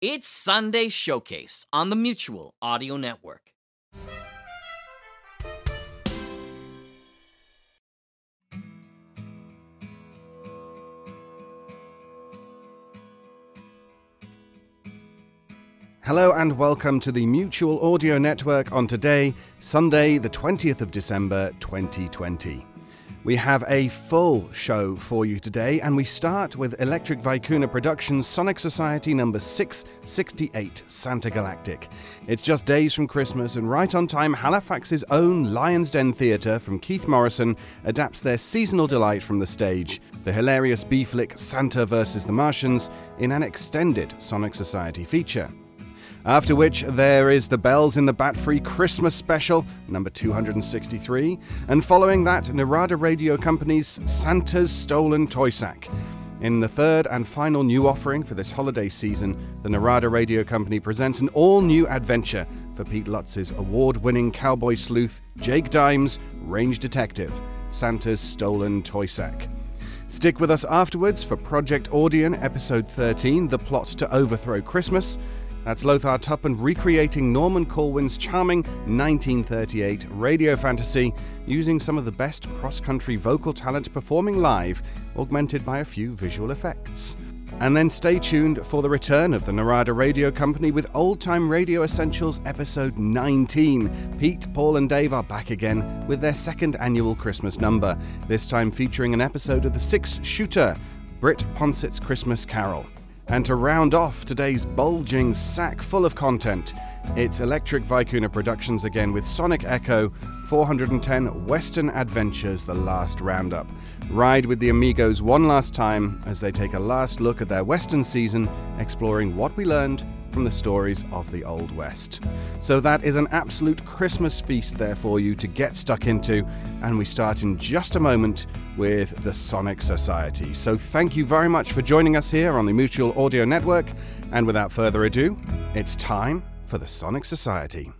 It's Sunday Showcase on the Mutual Audio Network. Hello and welcome to the Mutual Audio Network on today, Sunday, the 20th of December 2020. We have a full show for you today, and we start with Electric Vicuna Productions Sonic Society number 668, Santa Galactic. It's just days from Christmas, and right on time, Halifax's own Lion's Den Theatre from Keith Morrison adapts their seasonal delight from the stage, the hilarious B flick Santa vs. the Martians, in an extended Sonic Society feature. After which, there is the Bells in the Bat Free Christmas Special, number 263, and following that, Narada Radio Company's Santa's Stolen Toy Sack. In the third and final new offering for this holiday season, the Narada Radio Company presents an all new adventure for Pete Lutz's award winning cowboy sleuth, Jake Dimes, Range Detective Santa's Stolen Toy Sack. Stick with us afterwards for Project Audion, Episode 13 The Plot to Overthrow Christmas. That's Lothar Tuppan recreating Norman Corwin's charming 1938 radio fantasy using some of the best cross country vocal talent performing live, augmented by a few visual effects. And then stay tuned for the return of the Narada Radio Company with Old Time Radio Essentials episode 19. Pete, Paul, and Dave are back again with their second annual Christmas number, this time featuring an episode of the Six Shooter, Britt Ponset's Christmas Carol. And to round off today's bulging sack full of content, it's Electric Vicuna Productions again with Sonic Echo 410 Western Adventures The Last Roundup. Ride with the Amigos one last time as they take a last look at their Western season, exploring what we learned from the stories of the Old West. So that is an absolute Christmas feast there for you to get stuck into, and we start in just a moment with the Sonic Society. So thank you very much for joining us here on the Mutual Audio Network, and without further ado, it's time for the Sonic Society.